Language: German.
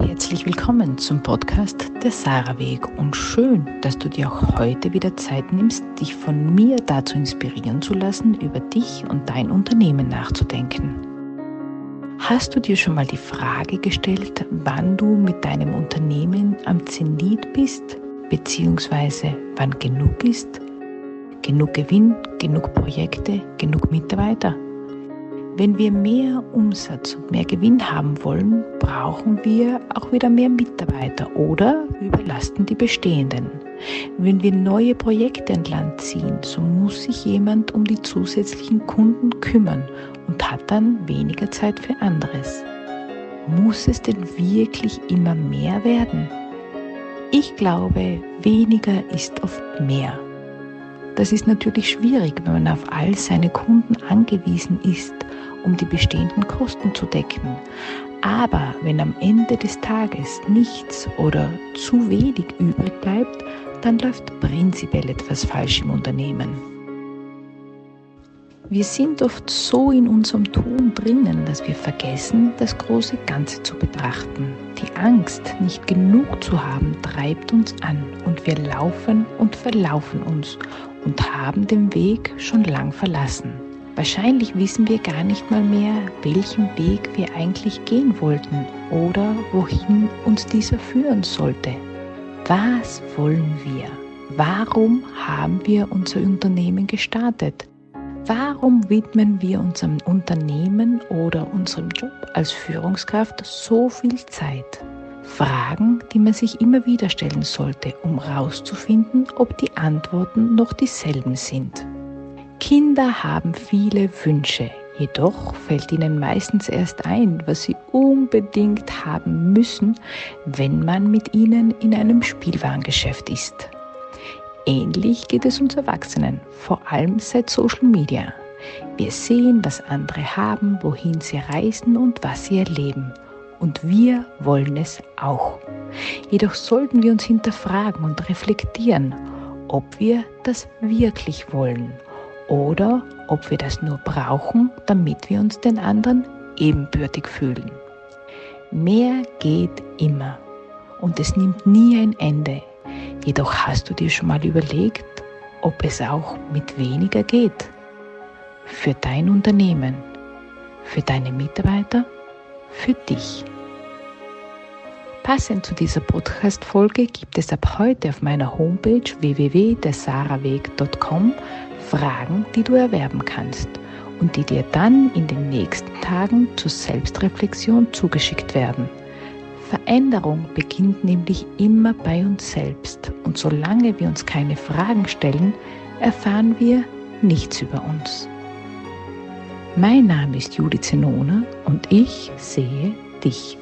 Herzlich willkommen zum Podcast Der Sarah Weg und schön, dass du dir auch heute wieder Zeit nimmst, dich von mir dazu inspirieren zu lassen, über dich und dein Unternehmen nachzudenken. Hast du dir schon mal die Frage gestellt, wann du mit deinem Unternehmen am Zenit bist, beziehungsweise wann genug ist? Genug Gewinn, genug Projekte, genug Mitarbeiter? Wenn wir mehr Umsatz und mehr Gewinn haben wollen, brauchen wir auch wieder mehr Mitarbeiter oder überlasten die bestehenden. Wenn wir neue Projekte an Land ziehen, so muss sich jemand um die zusätzlichen Kunden kümmern und hat dann weniger Zeit für anderes. Muss es denn wirklich immer mehr werden? Ich glaube, weniger ist oft mehr. Das ist natürlich schwierig, wenn man auf all seine Kunden angewiesen ist um die bestehenden Kosten zu decken. Aber wenn am Ende des Tages nichts oder zu wenig übrig bleibt, dann läuft prinzipiell etwas falsch im Unternehmen. Wir sind oft so in unserem Tun drinnen, dass wir vergessen, das große Ganze zu betrachten. Die Angst, nicht genug zu haben, treibt uns an und wir laufen und verlaufen uns und haben den Weg schon lang verlassen. Wahrscheinlich wissen wir gar nicht mal mehr, welchen Weg wir eigentlich gehen wollten oder wohin uns dieser führen sollte. Was wollen wir? Warum haben wir unser Unternehmen gestartet? Warum widmen wir unserem Unternehmen oder unserem Job als Führungskraft so viel Zeit? Fragen, die man sich immer wieder stellen sollte, um herauszufinden, ob die Antworten noch dieselben sind. Kinder haben viele Wünsche, jedoch fällt ihnen meistens erst ein, was sie unbedingt haben müssen, wenn man mit ihnen in einem Spielwarengeschäft ist. Ähnlich geht es uns Erwachsenen, vor allem seit Social Media. Wir sehen, was andere haben, wohin sie reisen und was sie erleben. Und wir wollen es auch. Jedoch sollten wir uns hinterfragen und reflektieren, ob wir das wirklich wollen oder ob wir das nur brauchen, damit wir uns den anderen ebenbürtig fühlen. Mehr geht immer und es nimmt nie ein Ende. Jedoch hast du dir schon mal überlegt, ob es auch mit weniger geht. Für dein Unternehmen, für deine Mitarbeiter, für dich. Passend zu dieser Podcast-Folge gibt es ab heute auf meiner Homepage www.desaraweg.com Fragen, die du erwerben kannst und die dir dann in den nächsten Tagen zur Selbstreflexion zugeschickt werden. Veränderung beginnt nämlich immer bei uns selbst und solange wir uns keine Fragen stellen, erfahren wir nichts über uns. Mein Name ist Judith Zenone und ich sehe dich.